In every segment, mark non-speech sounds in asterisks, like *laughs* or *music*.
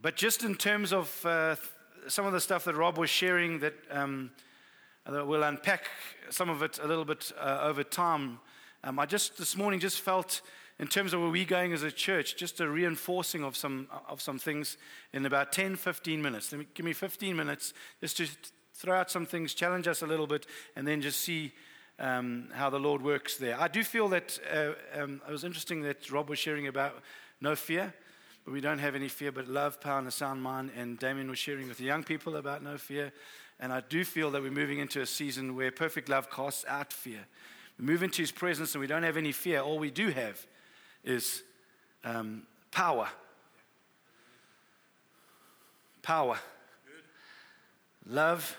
but just in terms of uh, some of the stuff that Rob was sharing, that, um, that we'll unpack some of it a little bit uh, over time. Um, I just this morning just felt, in terms of where we're going as a church, just a reinforcing of some of some things in about 10, 15 minutes. Me, give me 15 minutes just to throw out some things, challenge us a little bit, and then just see um, how the Lord works there. I do feel that uh, um, it was interesting that Rob was sharing about no fear. We don't have any fear, but love, power, and a sound mind. And Damien was sharing with the young people about no fear. And I do feel that we're moving into a season where perfect love casts out fear. We move into his presence and we don't have any fear. All we do have is um, power. Power. Love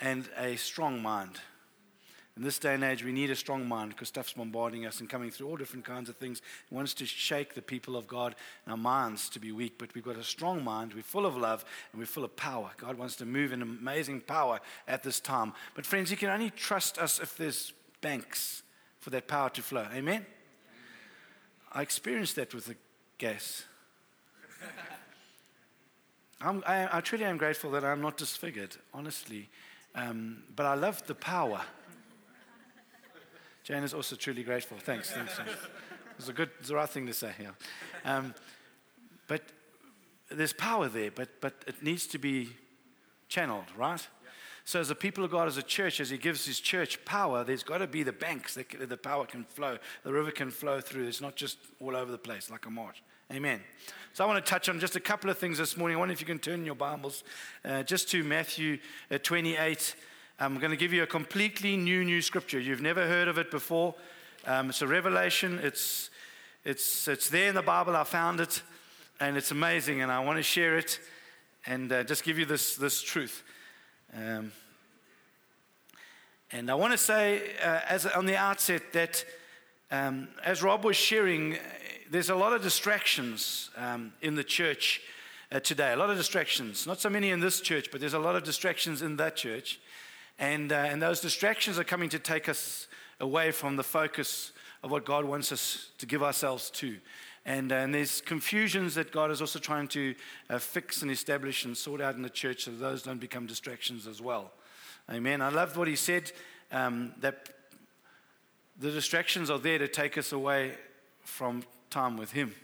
and a strong mind. In this day and age, we need a strong mind because stuff's bombarding us and coming through all different kinds of things. He wants to shake the people of God and our minds to be weak, but we've got a strong mind. We're full of love and we're full of power. God wants to move in amazing power at this time. But, friends, you can only trust us if there's banks for that power to flow. Amen? I experienced that with the gas. *laughs* I'm, I, I, truly am grateful that I'm not disfigured, honestly. Um, but I love the power. Jane is also truly grateful. Thanks. Thanks. Jane. It a good, it's the right thing to say. Yeah. Um, but there's power there, but but it needs to be channeled, right? So, as a people of God, as a church, as He gives His church power, there's got to be the banks that the power can flow, the river can flow through. It's not just all over the place like a marsh. Amen. So, I want to touch on just a couple of things this morning. I wonder if you can turn your Bibles uh, just to Matthew uh, 28. I'm going to give you a completely new, new scripture. You've never heard of it before. Um, it's a revelation. It's, it's, it's there in the Bible. I found it, and it's amazing, and I want to share it and uh, just give you this, this truth. Um, and I want to say, uh, as on the outset, that um, as Rob was sharing, there's a lot of distractions um, in the church uh, today. A lot of distractions. Not so many in this church, but there's a lot of distractions in that church. And, uh, and those distractions are coming to take us away from the focus of what God wants us to give ourselves to. And, uh, and there's confusions that God is also trying to uh, fix and establish and sort out in the church so those don't become distractions as well. Amen. I loved what he said um, that the distractions are there to take us away from time with Him.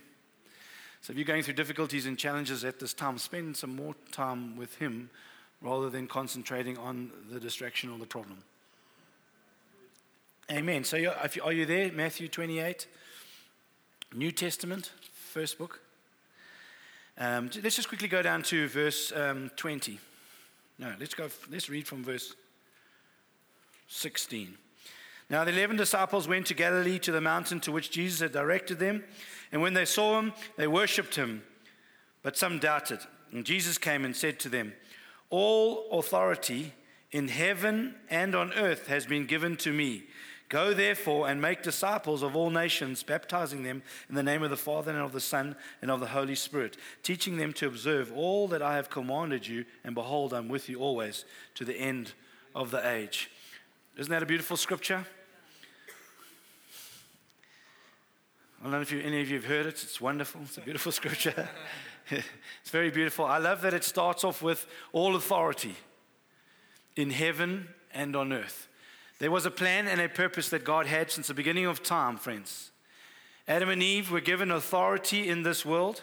So if you're going through difficulties and challenges at this time, spend some more time with Him rather than concentrating on the distraction or the problem. Amen. So, are you there? Matthew 28, New Testament, first book. Um, let's just quickly go down to verse um, 20. No, let's go. Let's read from verse 16. Now the eleven disciples went to Galilee to the mountain to which Jesus had directed them, and when they saw him, they worshipped him, but some doubted. And Jesus came and said to them, all authority in heaven and on earth has been given to me. Go therefore and make disciples of all nations, baptizing them in the name of the Father and of the Son and of the Holy Spirit, teaching them to observe all that I have commanded you, and behold, I'm with you always to the end of the age. Isn't that a beautiful scripture? I don't know if you, any of you have heard it. It's wonderful. It's a beautiful *laughs* scripture. *laughs* it's very beautiful. I love that it starts off with all authority in heaven and on earth. There was a plan and a purpose that God had since the beginning of time, friends. Adam and Eve were given authority in this world.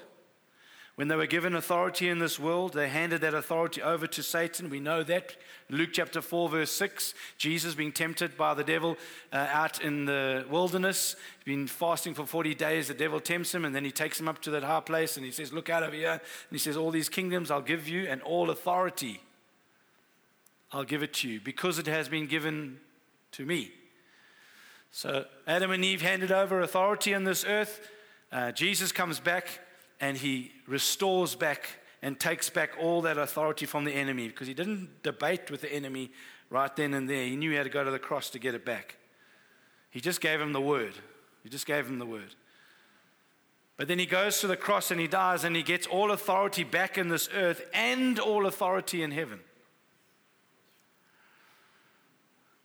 When they were given authority in this world, they handed that authority over to Satan. We know that. Luke chapter 4, verse 6, Jesus being tempted by the devil uh, out in the wilderness. Been fasting for 40 days. The devil tempts him, and then he takes him up to that high place and he says, Look out over here. And he says, All these kingdoms I'll give you, and all authority I'll give it to you because it has been given to me. So Adam and Eve handed over authority on this earth. Uh, Jesus comes back and he restores back and takes back all that authority from the enemy because he didn't debate with the enemy right then and there. He knew he had to go to the cross to get it back. He just gave him the word. He just gave him the word. But then he goes to the cross and he dies and he gets all authority back in this earth and all authority in heaven.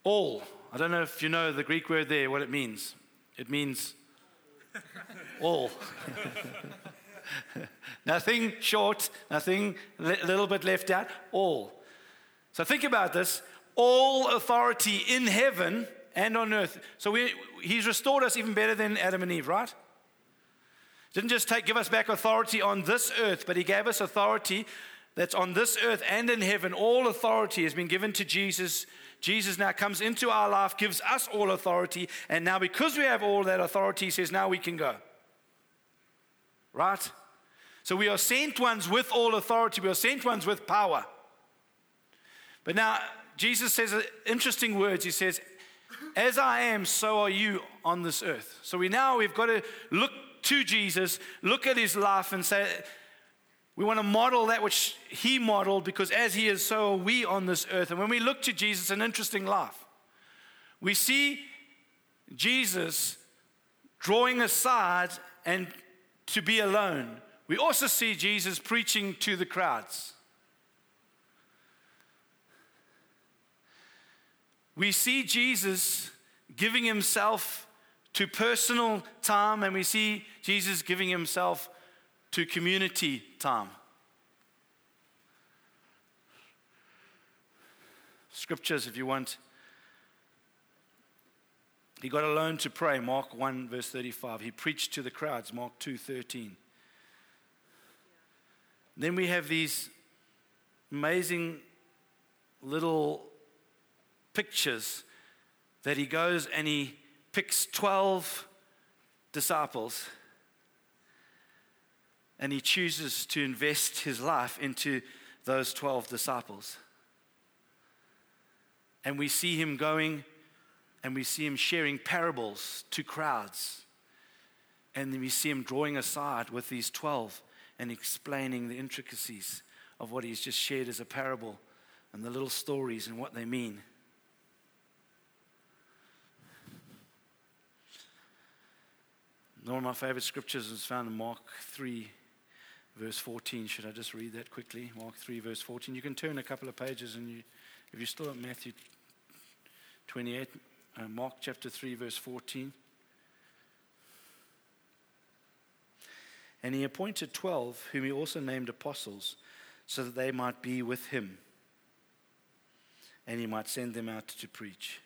All. I don't know if you know the Greek word there, what it means. It means all. *laughs* *laughs* nothing short, nothing a little bit left out, all. So think about this all authority in heaven and on earth. So we, he's restored us even better than Adam and Eve, right? Didn't just take, give us back authority on this earth, but he gave us authority that's on this earth and in heaven. All authority has been given to Jesus. Jesus now comes into our life, gives us all authority, and now because we have all that authority, he says, now we can go. Right? So we are sent ones with all authority, we are sent ones with power. But now, Jesus says interesting words. He says, As I am, so are you on this earth. So we now we've got to look to Jesus, look at his life, and say, we want to model that which he modeled because as he is, so are we on this earth. And when we look to Jesus, an interesting life. We see Jesus drawing aside and to be alone. We also see Jesus preaching to the crowds. We see Jesus giving himself to personal time, and we see Jesus giving himself to community time. Scriptures, if you want. He got alone to pray, Mark 1, verse 35. He preached to the crowds, Mark 2, 13. Then we have these amazing little pictures that he goes and he picks 12 disciples and he chooses to invest his life into those 12 disciples. And we see him going and we see him sharing parables to crowds. And we see him drawing aside with these 12 and explaining the intricacies of what he's just shared as a parable and the little stories and what they mean. One of my favorite scriptures is found in Mark 3, verse 14. Should I just read that quickly? Mark 3, verse 14. You can turn a couple of pages, and you, if you're still at Matthew 28, uh, Mark chapter 3, verse 14. And he appointed 12, whom he also named apostles, so that they might be with him, and he might send them out to preach.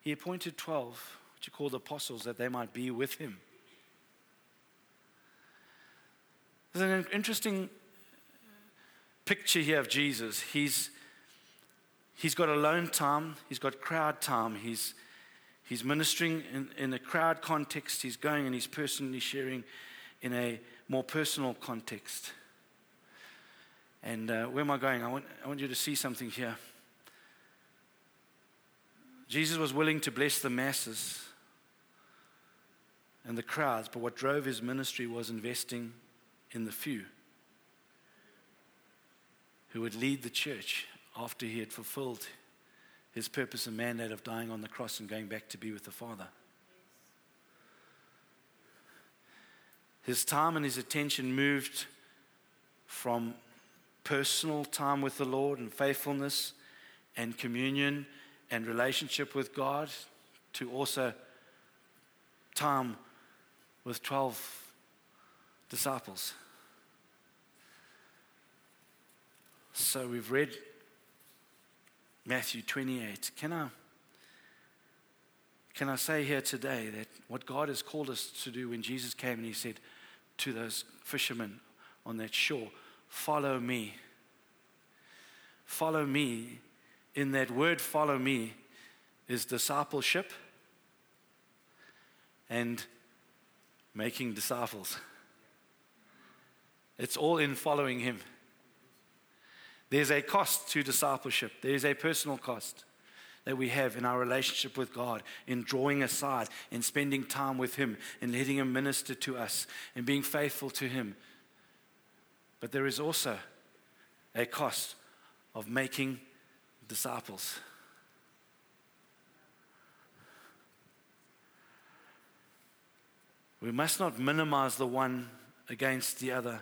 He appointed 12, which he called apostles, that they might be with him. There's an interesting picture here of Jesus. He's, he's got alone time, he's got crowd time, he's, he's ministering in, in a crowd context, he's going and he's personally sharing in a more personal context. And uh, where am I going? I want, I want you to see something here. Jesus was willing to bless the masses and the crowds, but what drove his ministry was investing in the few who would lead the church after he had fulfilled his purpose and mandate of dying on the cross and going back to be with the Father. His time and his attention moved from personal time with the Lord and faithfulness and communion and relationship with God to also time with 12 disciples. So we've read Matthew 28. Can I, can I say here today that what God has called us to do when Jesus came and he said to those fishermen on that shore, Follow me. Follow me. In that word, follow me, is discipleship and making disciples. It's all in following Him. There's a cost to discipleship, there's a personal cost that we have in our relationship with God, in drawing aside, in spending time with Him, in letting Him minister to us, in being faithful to Him. But there is also a cost of making disciples. We must not minimize the one against the other.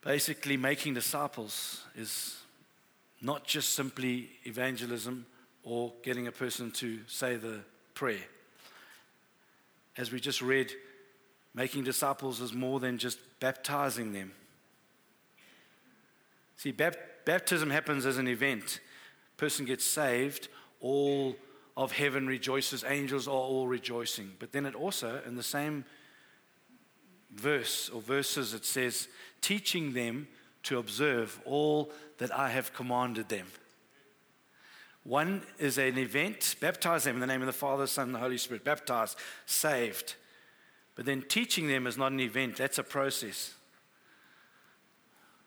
Basically, making disciples is not just simply evangelism or getting a person to say the prayer. As we just read, Making disciples is more than just baptizing them. See, baptism happens as an event. Person gets saved, all of heaven rejoices, angels are all rejoicing. But then it also, in the same verse or verses, it says, teaching them to observe all that I have commanded them. One is an event, baptize them in the name of the Father, Son, and the Holy Spirit. Baptize, saved. But then teaching them is not an event, that's a process.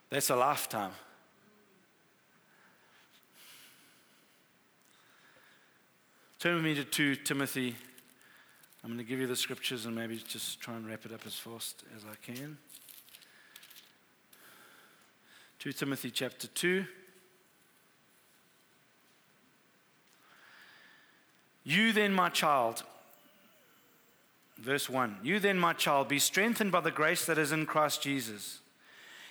That's a lifetime. Turn with me to 2 Timothy. I'm going to give you the scriptures and maybe just try and wrap it up as fast as I can. 2 Timothy chapter 2. You then, my child, verse 1 You then, my child, be strengthened by the grace that is in Christ Jesus.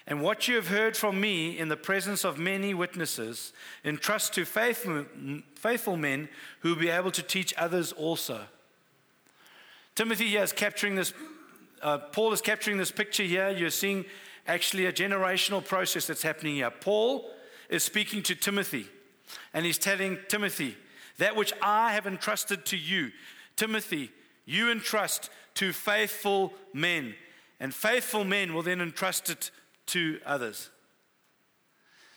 And what you have heard from me in the presence of many witnesses, entrust to faithful, faithful men who will be able to teach others also. Timothy here is capturing this, uh, Paul is capturing this picture here. You're seeing actually a generational process that's happening here. Paul is speaking to Timothy, and he's telling Timothy, That which I have entrusted to you, Timothy, you entrust to faithful men. And faithful men will then entrust it to others.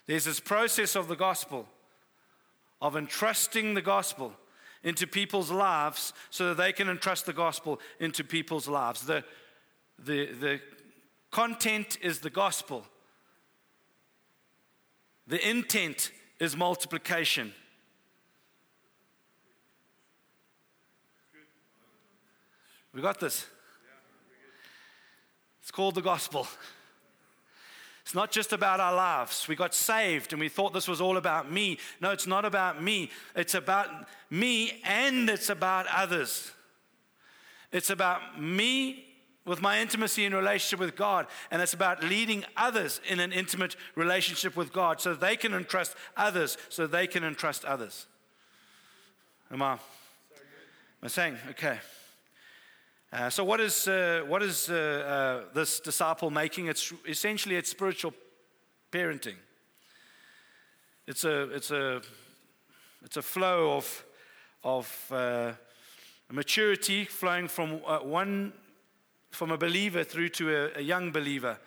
There's this process of the gospel, of entrusting the gospel into people's lives so that they can entrust the gospel into people's lives. The, the, the content is the gospel, the intent is multiplication. We got this. It's called the gospel. It's not just about our lives. We got saved and we thought this was all about me. No, it's not about me. It's about me and it's about others. It's about me with my intimacy and relationship with God, and it's about leading others in an intimate relationship with God so they can entrust others, so they can entrust others. Am I, am I saying? Okay. Uh, so, what is, uh, what is uh, uh, this disciple making? It's essentially it's spiritual parenting. It's a, it's a, it's a flow of, of uh, maturity flowing from uh, one, from a believer through to a, a young believer.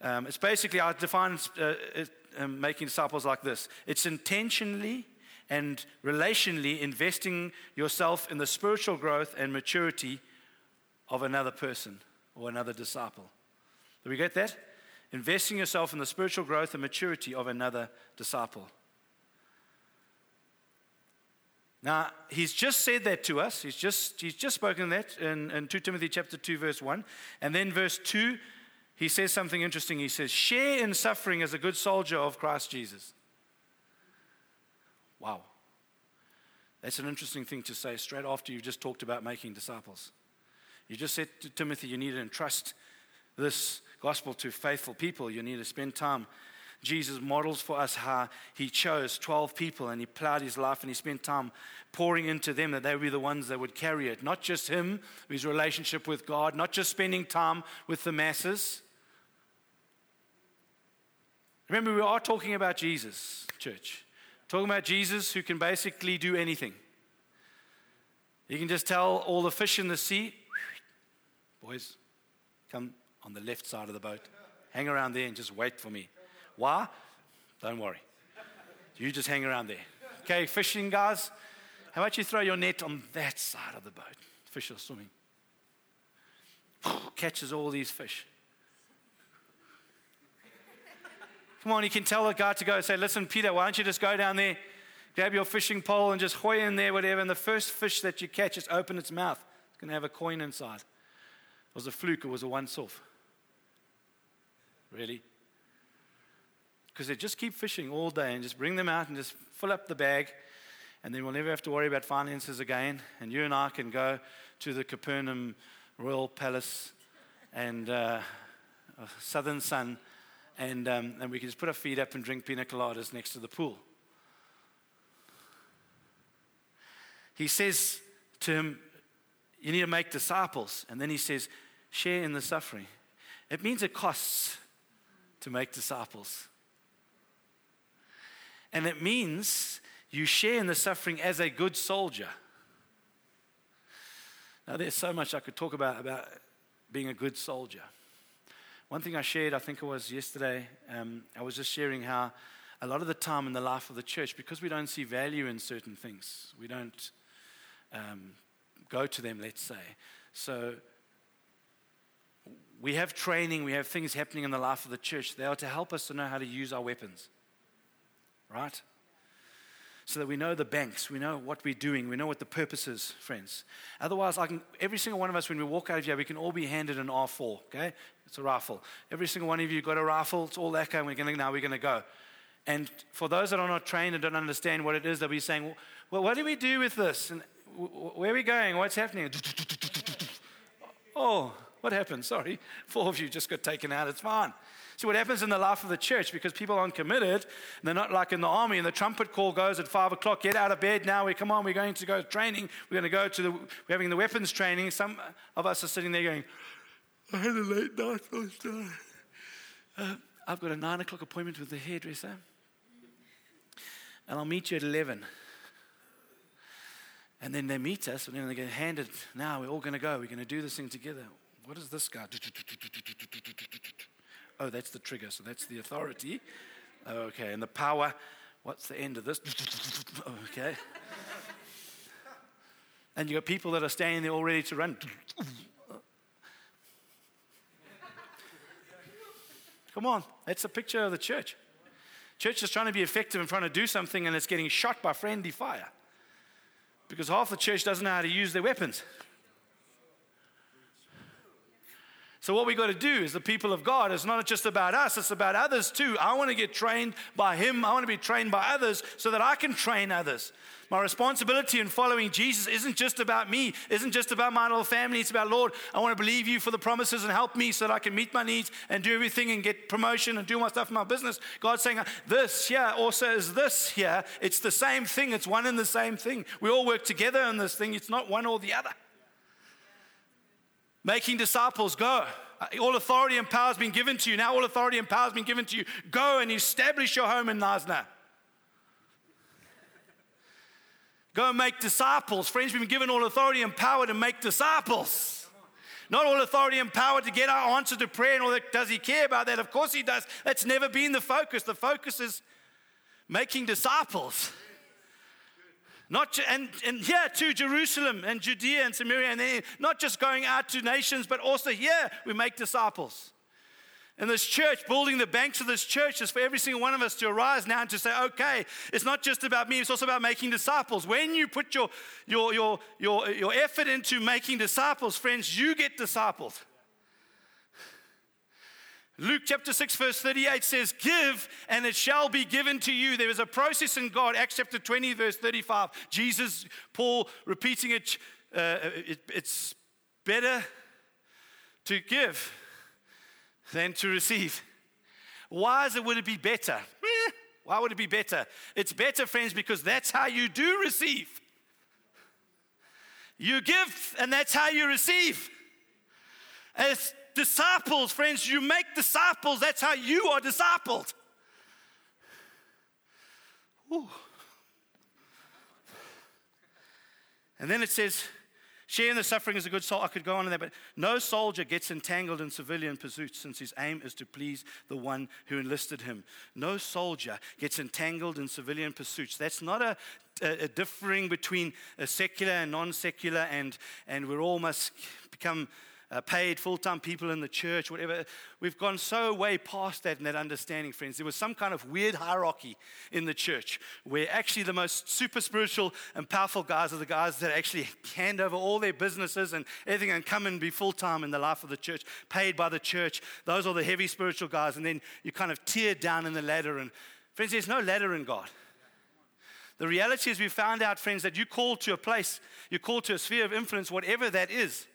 Um, it's basically, I define it, um, making disciples like this it's intentionally and relationally investing yourself in the spiritual growth and maturity of another person or another disciple. Do we get that? Investing yourself in the spiritual growth and maturity of another disciple. Now, he's just said that to us. He's just, he's just spoken that in, in 2 Timothy chapter 2, verse 1. And then verse 2, he says something interesting. He says, Share in suffering as a good soldier of Christ Jesus. Wow. That's an interesting thing to say straight after you've just talked about making disciples. You just said to Timothy, you need to entrust this gospel to faithful people. You need to spend time. Jesus models for us how he chose 12 people and he plowed his life and he spent time pouring into them that they would be the ones that would carry it. Not just him, his relationship with God, not just spending time with the masses. Remember, we are talking about Jesus, church. Talking about Jesus who can basically do anything. He can just tell all the fish in the sea, Boys, come on the left side of the boat. Hang around there and just wait for me. Why? Don't worry. You just hang around there. Okay, fishing guys, how about you throw your net on that side of the boat? Fish are swimming. *sighs* Catches all these fish. Come on, you can tell the guy to go say, Listen, Peter, why don't you just go down there, grab your fishing pole, and just hoy in there, whatever. And the first fish that you catch, just open its mouth. It's going to have a coin inside It was a fluke, it was a once off. Really? Because they just keep fishing all day and just bring them out and just fill up the bag, and then we'll never have to worry about finances again. And you and I can go to the Capernaum Royal Palace and uh, Southern Sun, and, um, and we can just put our feet up and drink pina coladas next to the pool. He says to him, You need to make disciples. And then he says, share in the suffering. It means it costs to make disciples. And it means you share in the suffering as a good soldier. Now, there's so much I could talk about about being a good soldier. One thing I shared, I think it was yesterday, um, I was just sharing how a lot of the time in the life of the church, because we don't see value in certain things, we don't um, go to them, let's say. So we have training, we have things happening in the life of the church. They are to help us to know how to use our weapons, right? So that we know the banks, we know what we're doing, we know what the purpose is, friends. Otherwise, I can, every single one of us, when we walk out of here, we can all be handed an R4, okay? It's a rifle. Every single one of you got a rifle, it's all that, and we're to, now we're going to go. And for those that are not trained and don't understand what it is, they'll be saying, well, what do we do with this? And where are we going? What's happening? *laughs* Oh, what happened? Sorry. Four of you just got taken out. It's fine. See what happens in the life of the church because people aren't committed. they're not like in the army, and the trumpet call goes at five o'clock. Get out of bed now. We come on. We're going to go training. We're going to go to the. We're having the weapons training. Some of us are sitting there going, "I had a late night last night. Uh, I've got a nine o'clock appointment with the hairdresser, and I'll meet you at eleven. And then they meet us, and then they get handed, now we're all going to go. We're going to do this thing together. What is this guy? Oh, that's the trigger, so that's the authority. Okay, and the power, what's the end of this? Okay. And you've got people that are standing there all ready to run. Come on, that's a picture of the church. Church is trying to be effective and trying to do something, and it's getting shot by friendly fire because half the church doesn't know how to use their weapons. So, what we got to do is the people of God, it's not just about us, it's about others too. I want to get trained by Him, I want to be trained by others so that I can train others. My responsibility in following Jesus isn't just about me, isn't just about my little family. It's about, Lord, I want to believe you for the promises and help me so that I can meet my needs and do everything and get promotion and do my stuff in my business. God's saying, this here also is this here. It's the same thing, it's one and the same thing. We all work together in this thing, it's not one or the other. Making disciples, go. Uh, all authority and power has been given to you. Now, all authority and power has been given to you. Go and establish your home in Knysna. Go and make disciples. Friends, we've been given all authority and power to make disciples. Not all authority and power to get our answer to prayer and all that. Does he care about that? Of course he does. That's never been the focus. The focus is making disciples. Not and, and here to Jerusalem and Judea and Samaria, and then not just going out to nations, but also here we make disciples. And this church, building the banks of this church, is for every single one of us to arise now and to say, okay, it's not just about me, it's also about making disciples. When you put your, your, your, your, your effort into making disciples, friends, you get discipled. Luke chapter 6, verse 38 says, Give and it shall be given to you. There is a process in God. Acts chapter 20, verse 35. Jesus, Paul repeating it, uh, it it's better to give than to receive. Why is it, would it be better? Eh, why would it be better? It's better, friends, because that's how you do receive. You give, and that's how you receive. As disciples, friends, you make disciples, that's how you are discipled. Ooh. And then it says, Sharing the suffering is a good soul. I could go on in that, but no soldier gets entangled in civilian pursuits since his aim is to please the one who enlisted him. No soldier gets entangled in civilian pursuits. That's not a, a, a differing between a secular and non secular, and, and we're all must become uh, paid full time people in the church, whatever. We've gone so way past that in that understanding, friends. There was some kind of weird hierarchy in the church where actually the most super spiritual and powerful guys are the guys that actually hand over all their businesses and everything and come and be full time in the life of the church, paid by the church. Those are the heavy spiritual guys. And then you kind of tear down in the ladder. And friends, there's no ladder in God. The reality is, we found out, friends, that you call to a place, you call to a sphere of influence, whatever that is.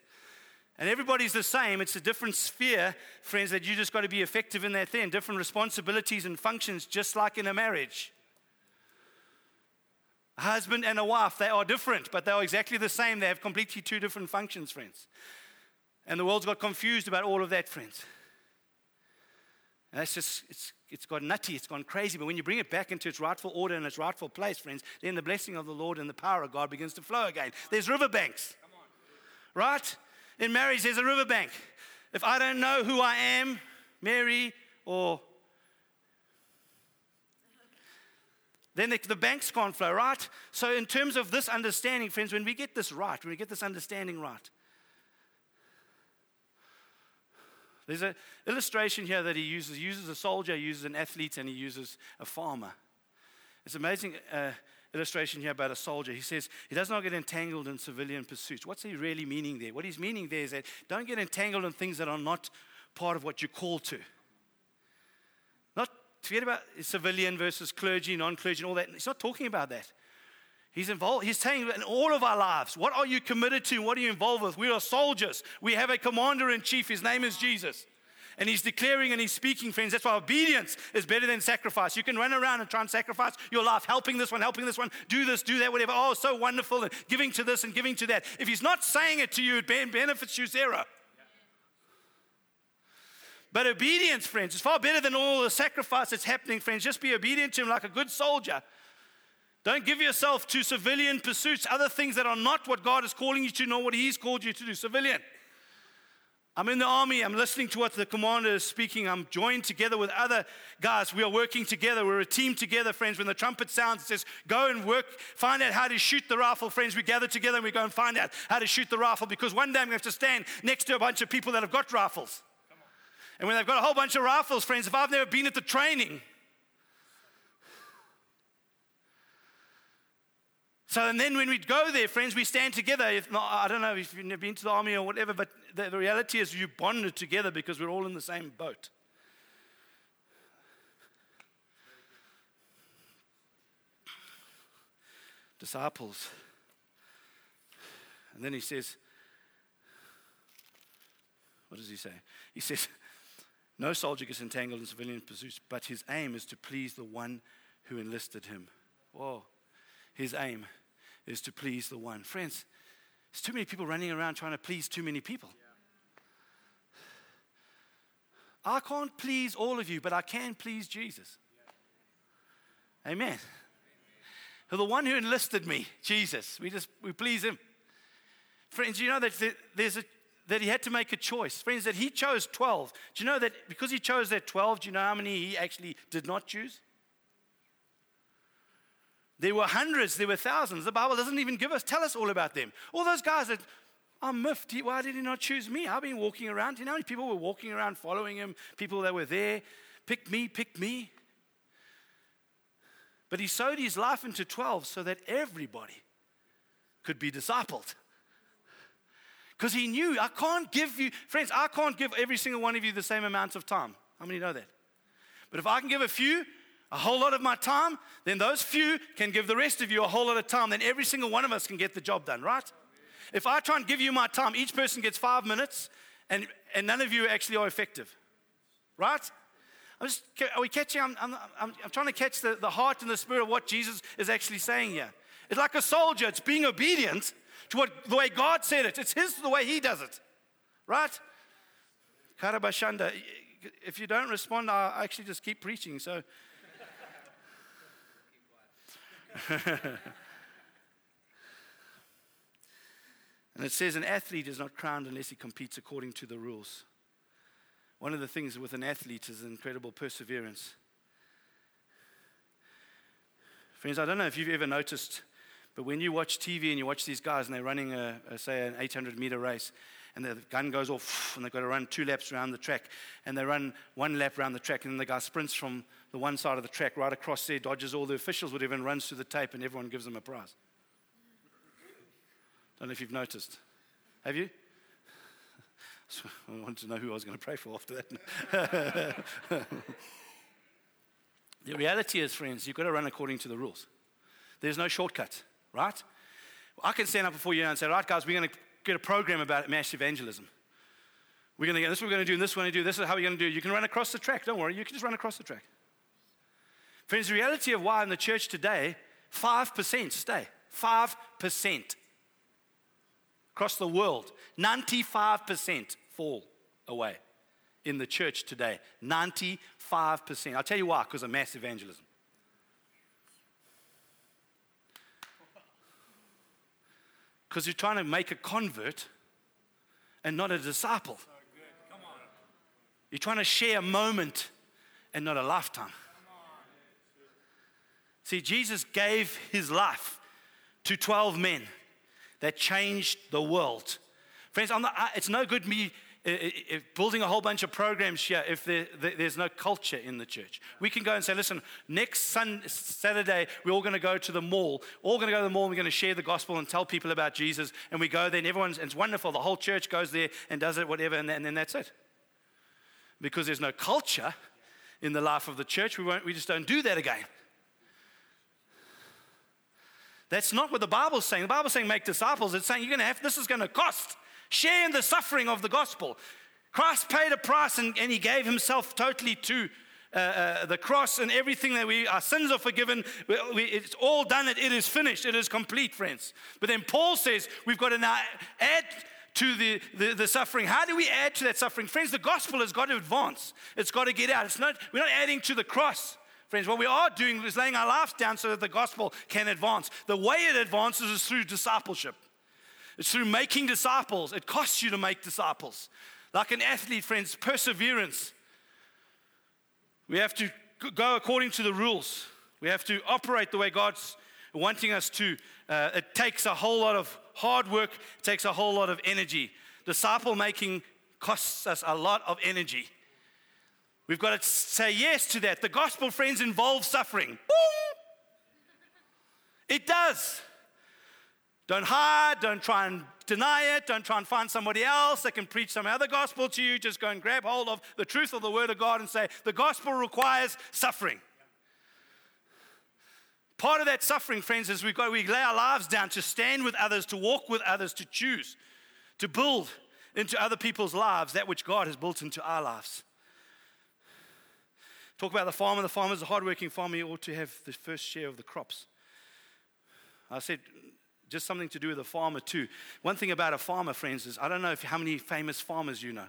And everybody's the same. It's a different sphere, friends, that you just got to be effective in that thing. Different responsibilities and functions, just like in a marriage. A husband and a wife, they are different, but they are exactly the same. They have completely two different functions, friends. And the world's got confused about all of that, friends. And that's just, it's, it's got nutty, it's gone crazy. But when you bring it back into its rightful order and its rightful place, friends, then the blessing of the Lord and the power of God begins to flow again. There's riverbanks, right? In marriage, there's a riverbank. If I don't know who I am, Mary or then the, the, banks can't flow, right? So, in terms of this understanding, friends, when we get this right, when we get this understanding right, there's an illustration here that he uses. He uses a soldier, he uses an athlete, and he uses a farmer. It's amazing uh, illustration here about a soldier. He says he does not get entangled in civilian pursuits. What's he really meaning there? What he's meaning there is that don't get entangled in things that are not part of what you're called to. Not forget about civilian versus clergy, non-clergy, and all that. He's not talking about that. He's involved. He's saying in all of our lives, what are you committed to? What are you involved with? We are soldiers. We have a commander in chief. His name is Jesus. And he's declaring and he's speaking, friends. That's why obedience is better than sacrifice. You can run around and try and sacrifice your life, helping this one, helping this one, do this, do that, whatever. Oh, so wonderful, and giving to this and giving to that. If he's not saying it to you, it benefits you zero. But obedience, friends, is far better than all the sacrifice that's happening, friends. Just be obedient to Him like a good soldier. Don't give yourself to civilian pursuits, other things that are not what God is calling you to, nor what He's called you to do. Civilian. I'm in the army. I'm listening to what the commander is speaking. I'm joined together with other guys. We are working together. We're a team together, friends. When the trumpet sounds, it says, Go and work, find out how to shoot the rifle, friends. We gather together and we go and find out how to shoot the rifle because one day I'm going to have to stand next to a bunch of people that have got rifles. And when they've got a whole bunch of rifles, friends, if I've never been at the training, So, and then when we go there, friends, we stand together. If not, I don't know if you've been to the army or whatever, but the, the reality is you bonded together because we're all in the same boat. Disciples. And then he says, what does he say? He says, no soldier gets entangled in civilian pursuits, but his aim is to please the one who enlisted him. Whoa. His aim is to please the one. Friends, there's too many people running around trying to please too many people. I can't please all of you, but I can please Jesus. Amen. So The one who enlisted me, Jesus, we just we please him. Friends, you know that there's a that he had to make a choice. Friends, that he chose 12. Do you know that because he chose that 12, do you know how many he actually did not choose? There were hundreds, there were thousands. The Bible doesn't even give us, tell us all about them. All those guys that, I'm miffed. Why did he not choose me? I've been walking around. You know how many people were walking around following him? People that were there. Pick me, pick me. But he sowed his life into 12 so that everybody could be discipled. Because he knew, I can't give you, friends, I can't give every single one of you the same amount of time. How many know that? But if I can give a few, a whole lot of my time, then those few can give the rest of you a whole lot of time. Then every single one of us can get the job done, right? If I try and give you my time, each person gets five minutes, and, and none of you actually are effective, right? I'm just, are we catching? I'm, I'm, I'm, I'm trying to catch the, the heart and the spirit of what Jesus is actually saying here. It's like a soldier, it's being obedient to what, the way God said it. It's His the way He does it, right? Karabashanda. If you don't respond, I actually just keep preaching. So *laughs* and it says an athlete is not crowned unless he competes according to the rules. One of the things with an athlete is incredible perseverance. Friends, I don't know if you've ever noticed, but when you watch TV and you watch these guys and they're running, a, a say, an 800 meter race, and the gun goes off and they've got to run two laps around the track, and they run one lap around the track, and then the guy sprints from the one side of the track right across there, dodges all the officials, whatever, and runs through the tape, and everyone gives him a prize. Don't know if you've noticed. Have you? *laughs* I wanted to know who I was going to pray for after that. *laughs* the reality is, friends, you've got to run according to the rules. There's no shortcut, right? I can stand up before you and say, right, guys, we're going to get a program about mass evangelism. We're going to get this, we're going to do, and this we're going to do, this is how we're going to do. You can run across the track. Don't worry, you can just run across the track. Friends, the reality of why in the church today, 5% stay. 5%. across the world, 95% fall away in the church today. 95%. I'll tell you why, because of mass evangelism. Because you're trying to make a convert and not a disciple. You're trying to share a moment and not a lifetime. See, Jesus gave his life to 12 men that changed the world. Friends, not, it's no good me building a whole bunch of programs here if there, there's no culture in the church. We can go and say, listen, next Sunday, Saturday, we're all going to go to the mall. All going to go to the mall and we're going to share the gospel and tell people about Jesus. And we go there and everyone's, it's wonderful. The whole church goes there and does it, whatever, and, and then that's it. Because there's no culture in the life of the church, we, won't, we just don't do that again. That's not what the Bible's saying. The Bible's saying make disciples. It's saying you're going to have, this is going to cost. Share in the suffering of the gospel. Christ paid a price and, and he gave himself totally to uh, uh, the cross and everything that we, our sins are forgiven. We, we, it's all done. It, it is finished. It is complete, friends. But then Paul says we've got to now add to the, the, the, suffering. How do we add to that suffering? Friends, the gospel has got to advance. It's got to get out. It's not, we're not adding to the cross. Friends, what we are doing is laying our lives down so that the gospel can advance. The way it advances is through discipleship. It's through making disciples. It costs you to make disciples. Like an athlete, friends, perseverance. We have to go according to the rules. We have to operate the way God's wanting us to. Uh, it takes a whole lot of hard work, it takes a whole lot of energy. Disciple making costs us a lot of energy. We've got to say yes to that. The gospel, friends, involves suffering. Boom! It does. Don't hide, don't try and deny it, don't try and find somebody else that can preach some other gospel to you. Just go and grab hold of the truth of the Word of God and say, the gospel requires suffering. Part of that suffering, friends, is we go, we lay our lives down to stand with others, to walk with others, to choose, to build into other people's lives that which God has built into our lives. Talk about the farmer. The farmer is a hardworking farmer. He ought to have the first share of the crops. I said just something to do with a farmer, too. One thing about a farmer, friends, is I don't know if, how many famous farmers you know.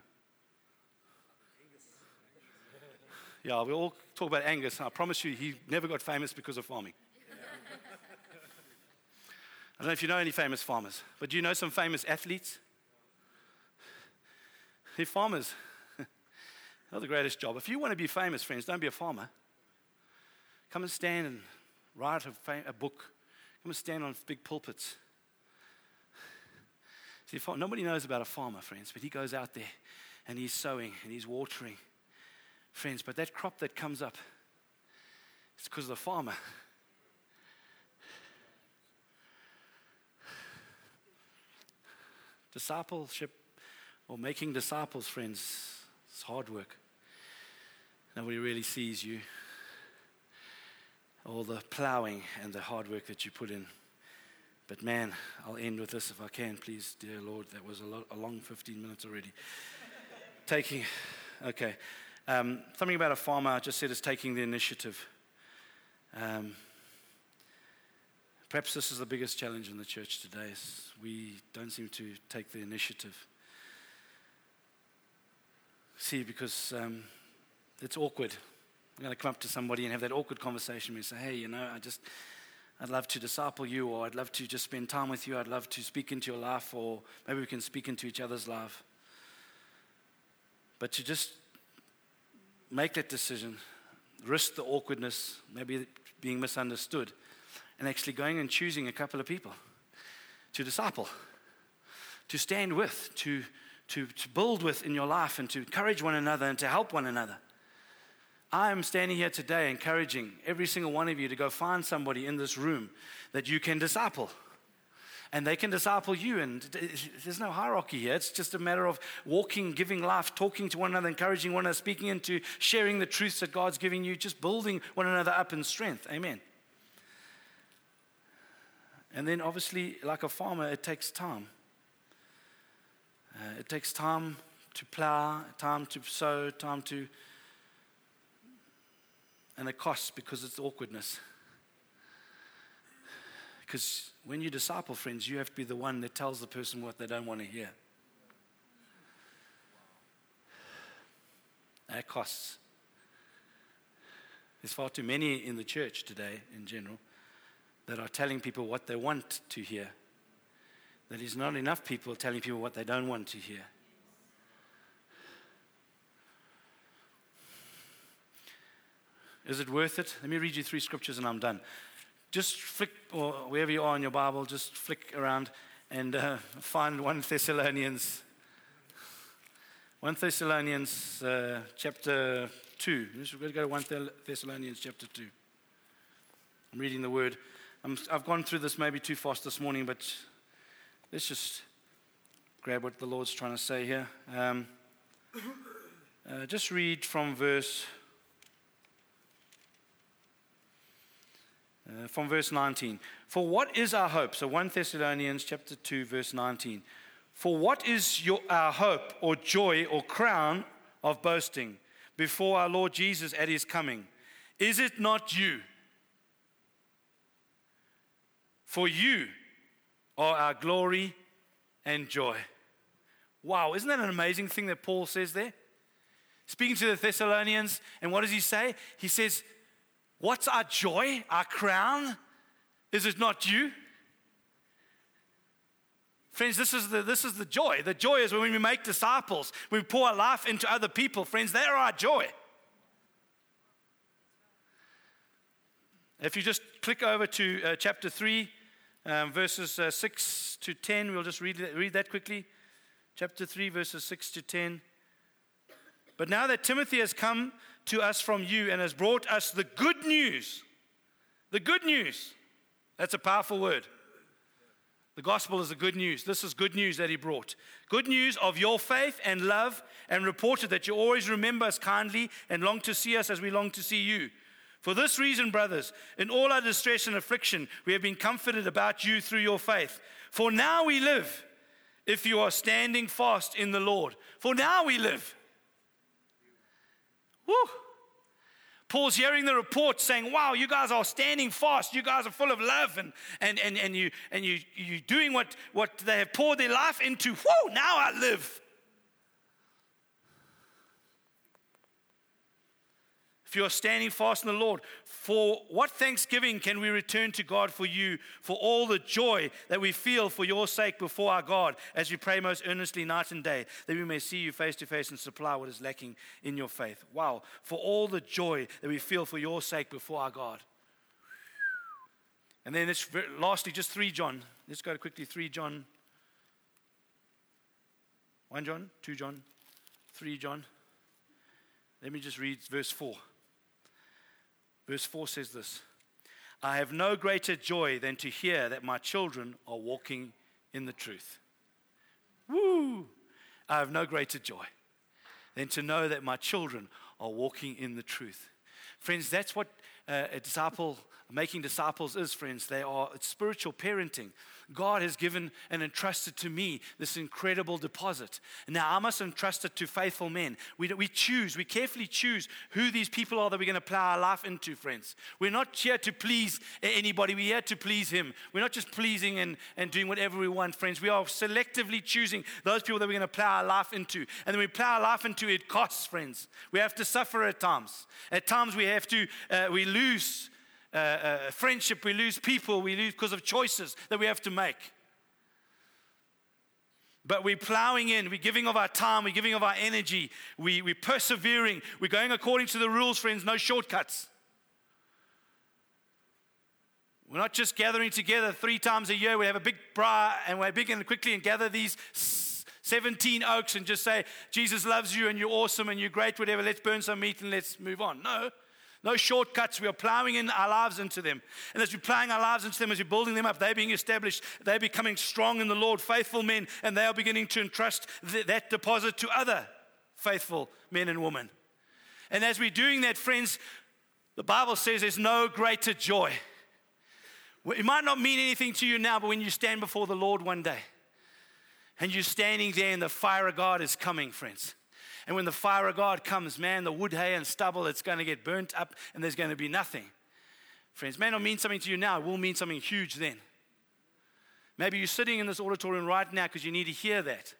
Yeah, we all talk about Angus. I promise you, he never got famous because of farming. I don't know if you know any famous farmers, but do you know some famous athletes? They're farmers. *laughs* They're the greatest job. If you want to be famous, friends, don't be a farmer. Come and stand and write a, fam- a book Come and stand on big pulpits. See, nobody knows about a farmer, friends, but he goes out there and he's sowing and he's watering. Friends, but that crop that comes up, it's because of the farmer. Discipleship or making disciples, friends, it's hard work. Nobody really sees you all the plowing and the hard work that you put in. But man, I'll end with this if I can, please, dear Lord. That was a, lo- a long 15 minutes already. *laughs* taking, okay. Um, something about a farmer I just said is taking the initiative. Um, perhaps this is the biggest challenge in the church today. Is we don't seem to take the initiative. See, because um, it's awkward I'm going to come up to somebody and have that awkward conversation and say, hey, you know, I just, I'd love to disciple you, or I'd love to just spend time with you. I'd love to speak into your life, or maybe we can speak into each other's life. But to just make that decision, risk the awkwardness, maybe being misunderstood, and actually going and choosing a couple of people to disciple, to stand with, to, to, to build with in your life, and to encourage one another and to help one another. I am standing here today encouraging every single one of you to go find somebody in this room that you can disciple. And they can disciple you. And there's no hierarchy here. It's just a matter of walking, giving life, talking to one another, encouraging one another, speaking into, sharing the truths that God's giving you, just building one another up in strength. Amen. And then, obviously, like a farmer, it takes time. Uh, it takes time to plow, time to sow, time to and it costs because it's awkwardness. Because when you disciple friends, you have to be the one that tells the person what they don't want to hear. That costs. There's far too many in the church today, in general, that are telling people what they want to hear. That is not enough people telling people what they don't want to hear. Is it worth it? Let me read you three scriptures and I'm done. Just flick, or wherever you are in your Bible, just flick around and uh, *laughs* find 1 Thessalonians. 1 Thessalonians uh, chapter 2. We're going to go to 1 Thessalonians chapter 2. I'm reading the word. i have gone through this maybe too fast this morning, but let's just grab what the Lord's trying to say here. Um, *coughs* uh, just read from verse Uh, from verse 19. For what is our hope? So 1 Thessalonians chapter 2 verse 19. For what is your, our hope or joy or crown of boasting before our Lord Jesus at his coming? Is it not you? For you are our glory and joy. Wow, isn't that an amazing thing that Paul says there? Speaking to the Thessalonians, and what does he say? He says, What's our joy, our crown? Is it not you? Friends, this is, the, this is the joy. The joy is when we make disciples, we pour our life into other people. Friends, they are our joy. If you just click over to uh, chapter 3, um, verses uh, 6 to 10, we'll just read, read that quickly. Chapter 3, verses 6 to 10. But now that Timothy has come to us from you and has brought us the good news. The good news. That's a powerful word. The gospel is the good news. This is good news that he brought. Good news of your faith and love, and reported that you always remember us kindly and long to see us as we long to see you. For this reason, brothers, in all our distress and affliction, we have been comforted about you through your faith. For now we live if you are standing fast in the Lord. For now we live. Woo! Paul's hearing the report saying, Wow, you guys are standing fast. You guys are full of love and, and, and, and, you, and you, you're doing what, what they have poured their life into. Whoa, now I live. If you are standing fast in the Lord, for what thanksgiving can we return to God for you, for all the joy that we feel for your sake before our God, as we pray most earnestly night and day, that we may see you face to face and supply what is lacking in your faith. Wow, for all the joy that we feel for your sake before our God. And then this, lastly, just 3 John. Let's go quickly 3 John. 1 John, 2 John, 3 John. Let me just read verse 4. Verse 4 says this I have no greater joy than to hear that my children are walking in the truth. Woo! I have no greater joy than to know that my children are walking in the truth. Friends, that's what uh, a disciple, making disciples is, friends. They are spiritual parenting. God has given and entrusted to me this incredible deposit. Now I must entrust it to faithful men. We, we choose, we carefully choose who these people are that we're going to plow our life into, friends. We're not here to please anybody, we're here to please Him. We're not just pleasing and, and doing whatever we want, friends. We are selectively choosing those people that we're going to plow our life into. And then we plow our life into it costs, friends. We have to suffer at times. At times we have to, uh, we lose uh, uh, friendship, we lose people, we lose because of choices that we have to make. But we're plowing in, we're giving of our time, we're giving of our energy, we, we're persevering, we're going according to the rules, friends, no shortcuts. We're not just gathering together three times a year. We have a big braai and we're big and quickly and gather these 17 oaks and just say, Jesus loves you and you're awesome and you're great, whatever. Let's burn some meat and let's move on. No, no shortcuts. We are plowing in our lives into them. And as we're plowing our lives into them, as we're building them up, they're being established. They're becoming strong in the Lord, faithful men, and they are beginning to entrust th- that deposit to other faithful men and women. And as we're doing that, friends, the Bible says there's no greater joy. It might not mean anything to you now, but when you stand before the Lord one day and you're standing there and the fire of God is coming, friends and when the fire of God comes, man, the wood, hay, and stubble, it's going to get burnt up and there's going to be nothing. Friends, may not mean something to you now, it will mean something huge then. Maybe you're sitting in this auditorium right now because you need to hear that.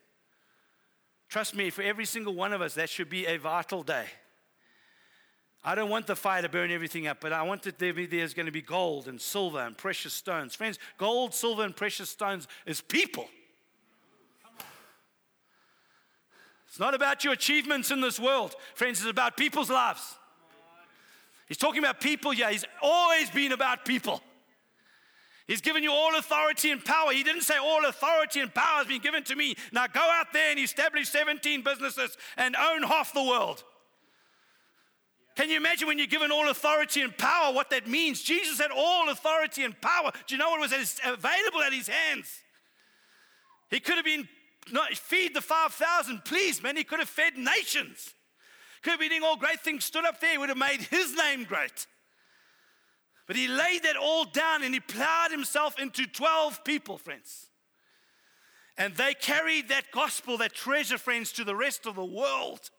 Trust me, for every single one of us, that should be a vital day. I don't want the fire to burn everything up, but I want that there be, there's going to be gold and silver and precious stones. Friends, gold, silver, and precious stones is people. It's not about your achievements in this world. Friends, it's about people's lives. He's talking about people here. He's always been about people. He's given you all authority and power. He didn't say all authority and power has been given to me. Now go out there and establish 17 businesses and own half the world. Can you imagine when you're given all authority and power what that means? Jesus had all authority and power. Do you know what was available at his hands? He could have been not feed the 5,000, please, man. He could have fed nations. Could have been doing all great things, stood up there, he would have made his name great. But he laid that all down and he plowed himself into 12 people, friends. And they carried that gospel, that treasure, friends, to the rest of the world.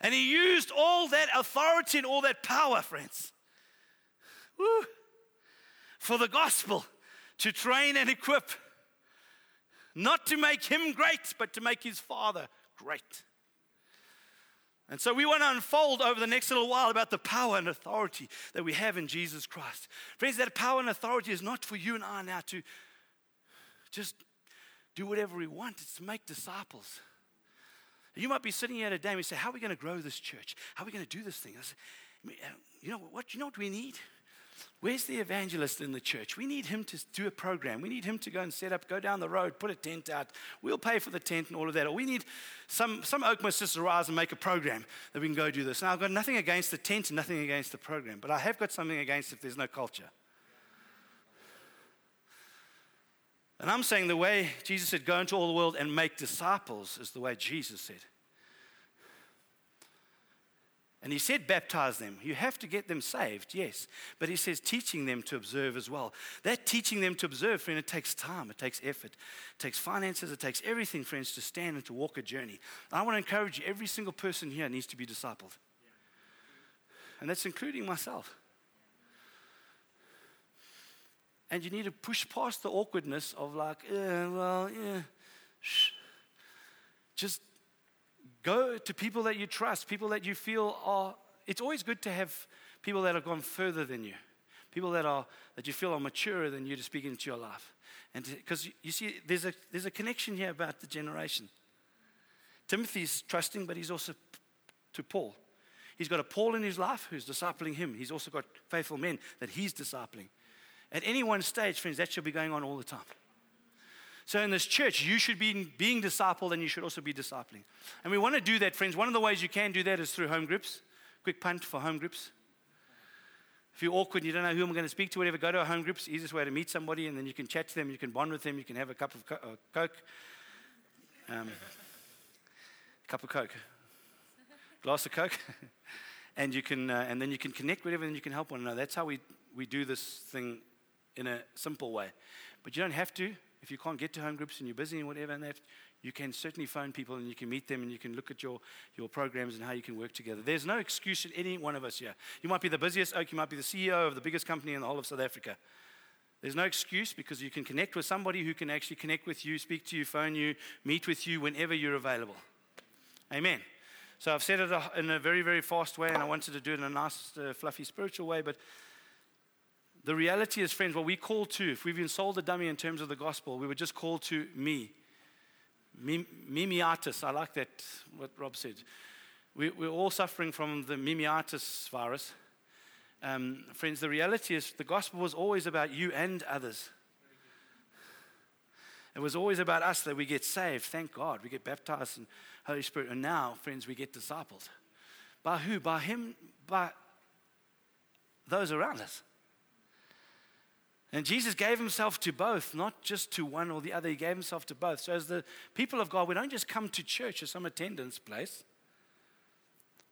And he used all that authority and all that power, friends, woo, for the gospel to train and equip, not to make him great, but to make his father great. And so we want to unfold over the next little while about the power and authority that we have in Jesus Christ. Friends, that power and authority is not for you and I now to just do whatever we want, it's to make disciples. You might be sitting here today and we say, How are we going to grow this church? How are we going to do this thing? I Say, uh, you know what? You know what we need? Where's the evangelist in the church? We need him to do a program. We need him to go and set up, go down the road, put a tent out. We'll pay for the tent and all of that. Or we need some, some Oakmont sisters rise and make a program that we can go do this. Now, I've got nothing against the tent and nothing against the program, but I have got something against if there's no culture. And I'm saying the way Jesus said, go into all the world and make disciples, is the way Jesus said. And he said, baptize them. You have to get them saved, yes. But he says, teaching them to observe as well. That teaching them to observe, friend, it takes time, it takes effort, it takes finances, it takes everything, friends, to stand and to walk a journey. I want to encourage you, every single person here needs to be discipled. And that's including myself. And you need to push past the awkwardness of, like, uh, well, yeah, shh. Just Go to people that you trust, people that you feel are. It's always good to have people that have gone further than you, people that are that you feel are maturer than you to speak into your life. And because you see, there's a there's a connection here about the generation. Timothy's trusting, but he's also to Paul. He's got a Paul in his life who's discipling him. He's also got faithful men that he's discipling. At any one stage, friends, that should be going on all the time. So in this church, you should be being discipled and you should also be discipling. And we want to do that, friends. One of the ways you can do that is through home groups. Quick punt for home groups. If you're awkward and you don't know who I'm going to speak to, whatever, go to a home group. It's the easiest way to meet somebody, and then you can chat to them, you can bond with them, you can have a cup of co- uh, Coke, um, cup of Coke, glass of Coke, *laughs* and you can, uh, and then you can connect with everyone, and you can help one another. That's how we, we do this thing in a simple way. But you don't have to if you can't get to home groups and you're busy and whatever and that, you can certainly phone people and you can meet them and you can look at your, your programs and how you can work together. There's no excuse in any one of us here. You might be the busiest oak, you might be the CEO of the biggest company in the whole of South Africa. There's no excuse because you can connect with somebody who can actually connect with you, speak to you, phone you, meet with you whenever you're available. Amen. So I've said it in a very, very fast way, and I wanted to do it in a nice, uh, fluffy, spiritual way, but the reality is, friends, what we call to, if we've been sold a dummy in terms of the gospel, we were just called to me. Mimiatis, I like that, what Rob said. We, are all suffering from the mimiatis virus. Um, friends, the reality is the gospel was always about you and others. It was always about us that we get saved. Thank God. We get baptized in Holy Spirit. And now, friends, we get discipled. By who? By Him, by those around us. And Jesus gave himself to both, not just to one or the other. He gave himself to both. So, as the people of God, we don't just come to church as some attendance place,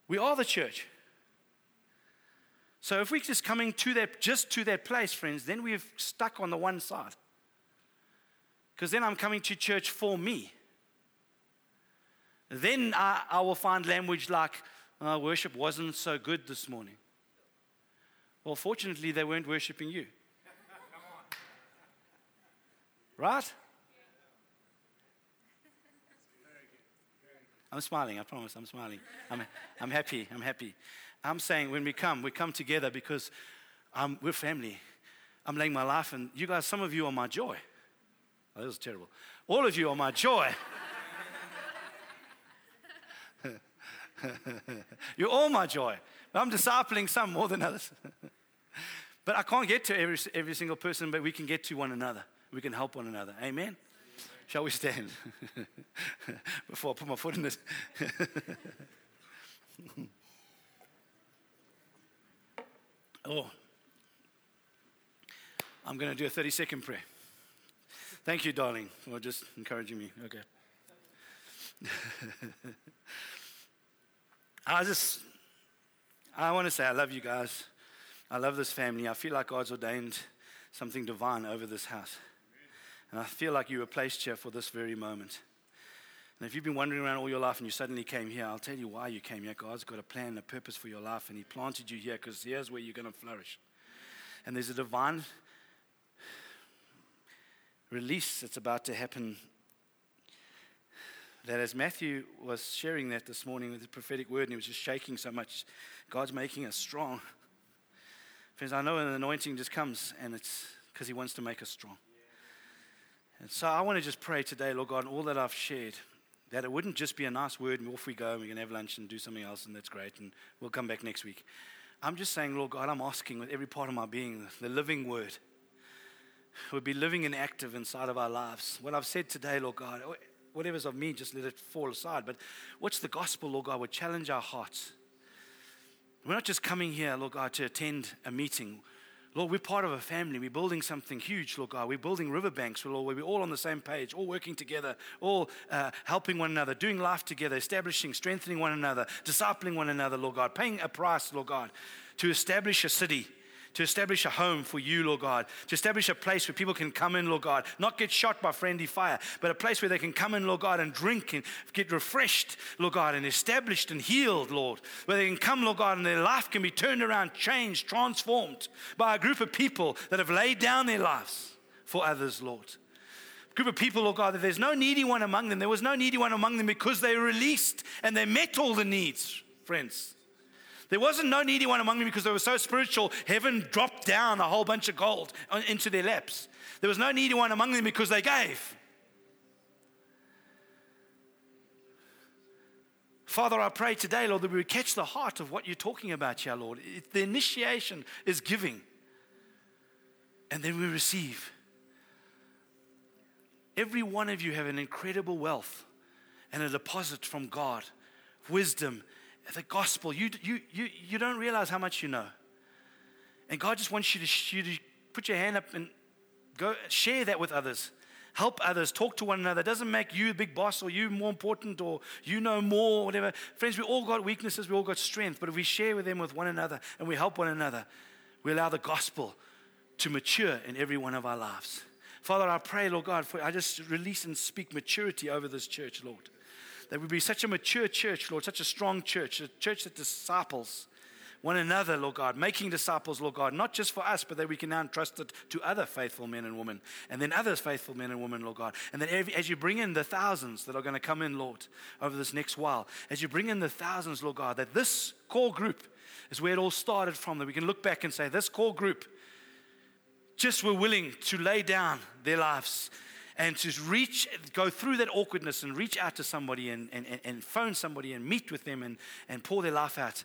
we are the church. So, if we're just coming to that, just to that place, friends, then we're stuck on the one side. Because then I'm coming to church for me. Then I, I will find language like, oh, worship wasn't so good this morning. Well, fortunately, they weren't worshiping you. Right? I'm smiling, I promise, I'm smiling. I'm, I'm happy, I'm happy. I'm saying when we come, we come together because um, we're family. I'm laying my life, and you guys, some of you are my joy. Oh, that was terrible. All of you are my joy. *laughs* You're all my joy. I'm discipling some more than others. *laughs* but I can't get to every, every single person, but we can get to one another. We can help one another. Amen? Shall we stand? *laughs* Before I put my foot in this. *laughs* oh. I'm going to do a 30 second prayer. Thank you, darling, for just encouraging me. Okay. *laughs* I just, I want to say I love you guys. I love this family. I feel like God's ordained something divine over this house. And I feel like you were placed here for this very moment. And if you've been wandering around all your life and you suddenly came here, I'll tell you why you came here. God's got a plan and a purpose for your life, and He planted you here because here's where you're going to flourish. And there's a divine release that's about to happen. That as Matthew was sharing that this morning with the prophetic word, and he was just shaking so much, God's making us strong. Friends, I know an anointing just comes, and it's because He wants to make us strong. And so I want to just pray today, Lord God, and all that I've shared, that it wouldn't just be a nice word and off we go and we can have lunch and do something else, and that's great, and we'll come back next week. I'm just saying, Lord God, I'm asking with every part of my being, the living word would be living and active inside of our lives. What I've said today, Lord God, whatever's of me, just let it fall aside. But what's the gospel, Lord God, would challenge our hearts. We're not just coming here, Lord God, to attend a meeting. Lord, we're part of a family. We're building something huge, Lord God. We're building riverbanks, Lord, where we're all on the same page, all working together, all uh, helping one another, doing life together, establishing, strengthening one another, discipling one another, Lord God, paying a price, Lord God, to establish a city to establish a home for you, Lord God, to establish a place where people can come in, Lord God, not get shot by friendly fire, but a place where they can come in, Lord God, and drink and get refreshed, Lord God, and established and healed, Lord, where they can come, Lord God, and their life can be turned around, changed, transformed by a group of people that have laid down their lives for others, Lord group of people, Lord God, that there's no needy one among them. There was no needy one among them because they released and they met all the needs, friends. There wasn't no needy one among them because they were so spiritual, heaven dropped down a whole bunch of gold into their laps. There was no needy one among them because they gave. Father, I pray today, Lord, that we would catch the heart of what you're talking about here, Lord. It, the initiation is giving, and then we receive. Every one of you have an incredible wealth and a deposit from God, wisdom the gospel, you, you, you, you don't realize how much you know. And God just wants you to, you to put your hand up and go share that with others. Help others, talk to one another. It doesn't make you a big boss or you more important or you know more or whatever. Friends, we all got weaknesses, we all got strength, but if we share with them with one another and we help one another, we allow the gospel to mature in every one of our lives. Father, I pray, Lord God, for I just release and speak maturity over this church, Lord. That we be such a mature church, Lord, such a strong church, a church that disciples one another, Lord God, making disciples, Lord God, not just for us, but that we can now entrust it to other faithful men and women, and then others faithful men and women, Lord God. And then as you bring in the thousands that are going to come in, Lord, over this next while, as you bring in the thousands, Lord God, that this core group is where it all started from, that we can look back and say, this core group just were willing to lay down their lives and to reach, go through that awkwardness and reach out to somebody and, and, and phone somebody and meet with them and, and pour their life out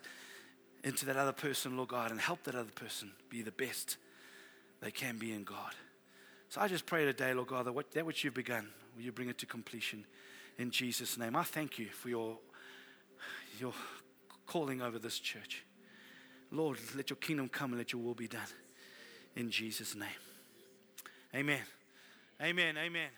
into that other person, Lord God, and help that other person be the best they can be in God. So I just pray today, Lord God, that, what, that which you've begun, will you bring it to completion in Jesus' name. I thank you for your, your calling over this church. Lord, let your kingdom come and let your will be done. In Jesus' name. Amen. Amen. Amen.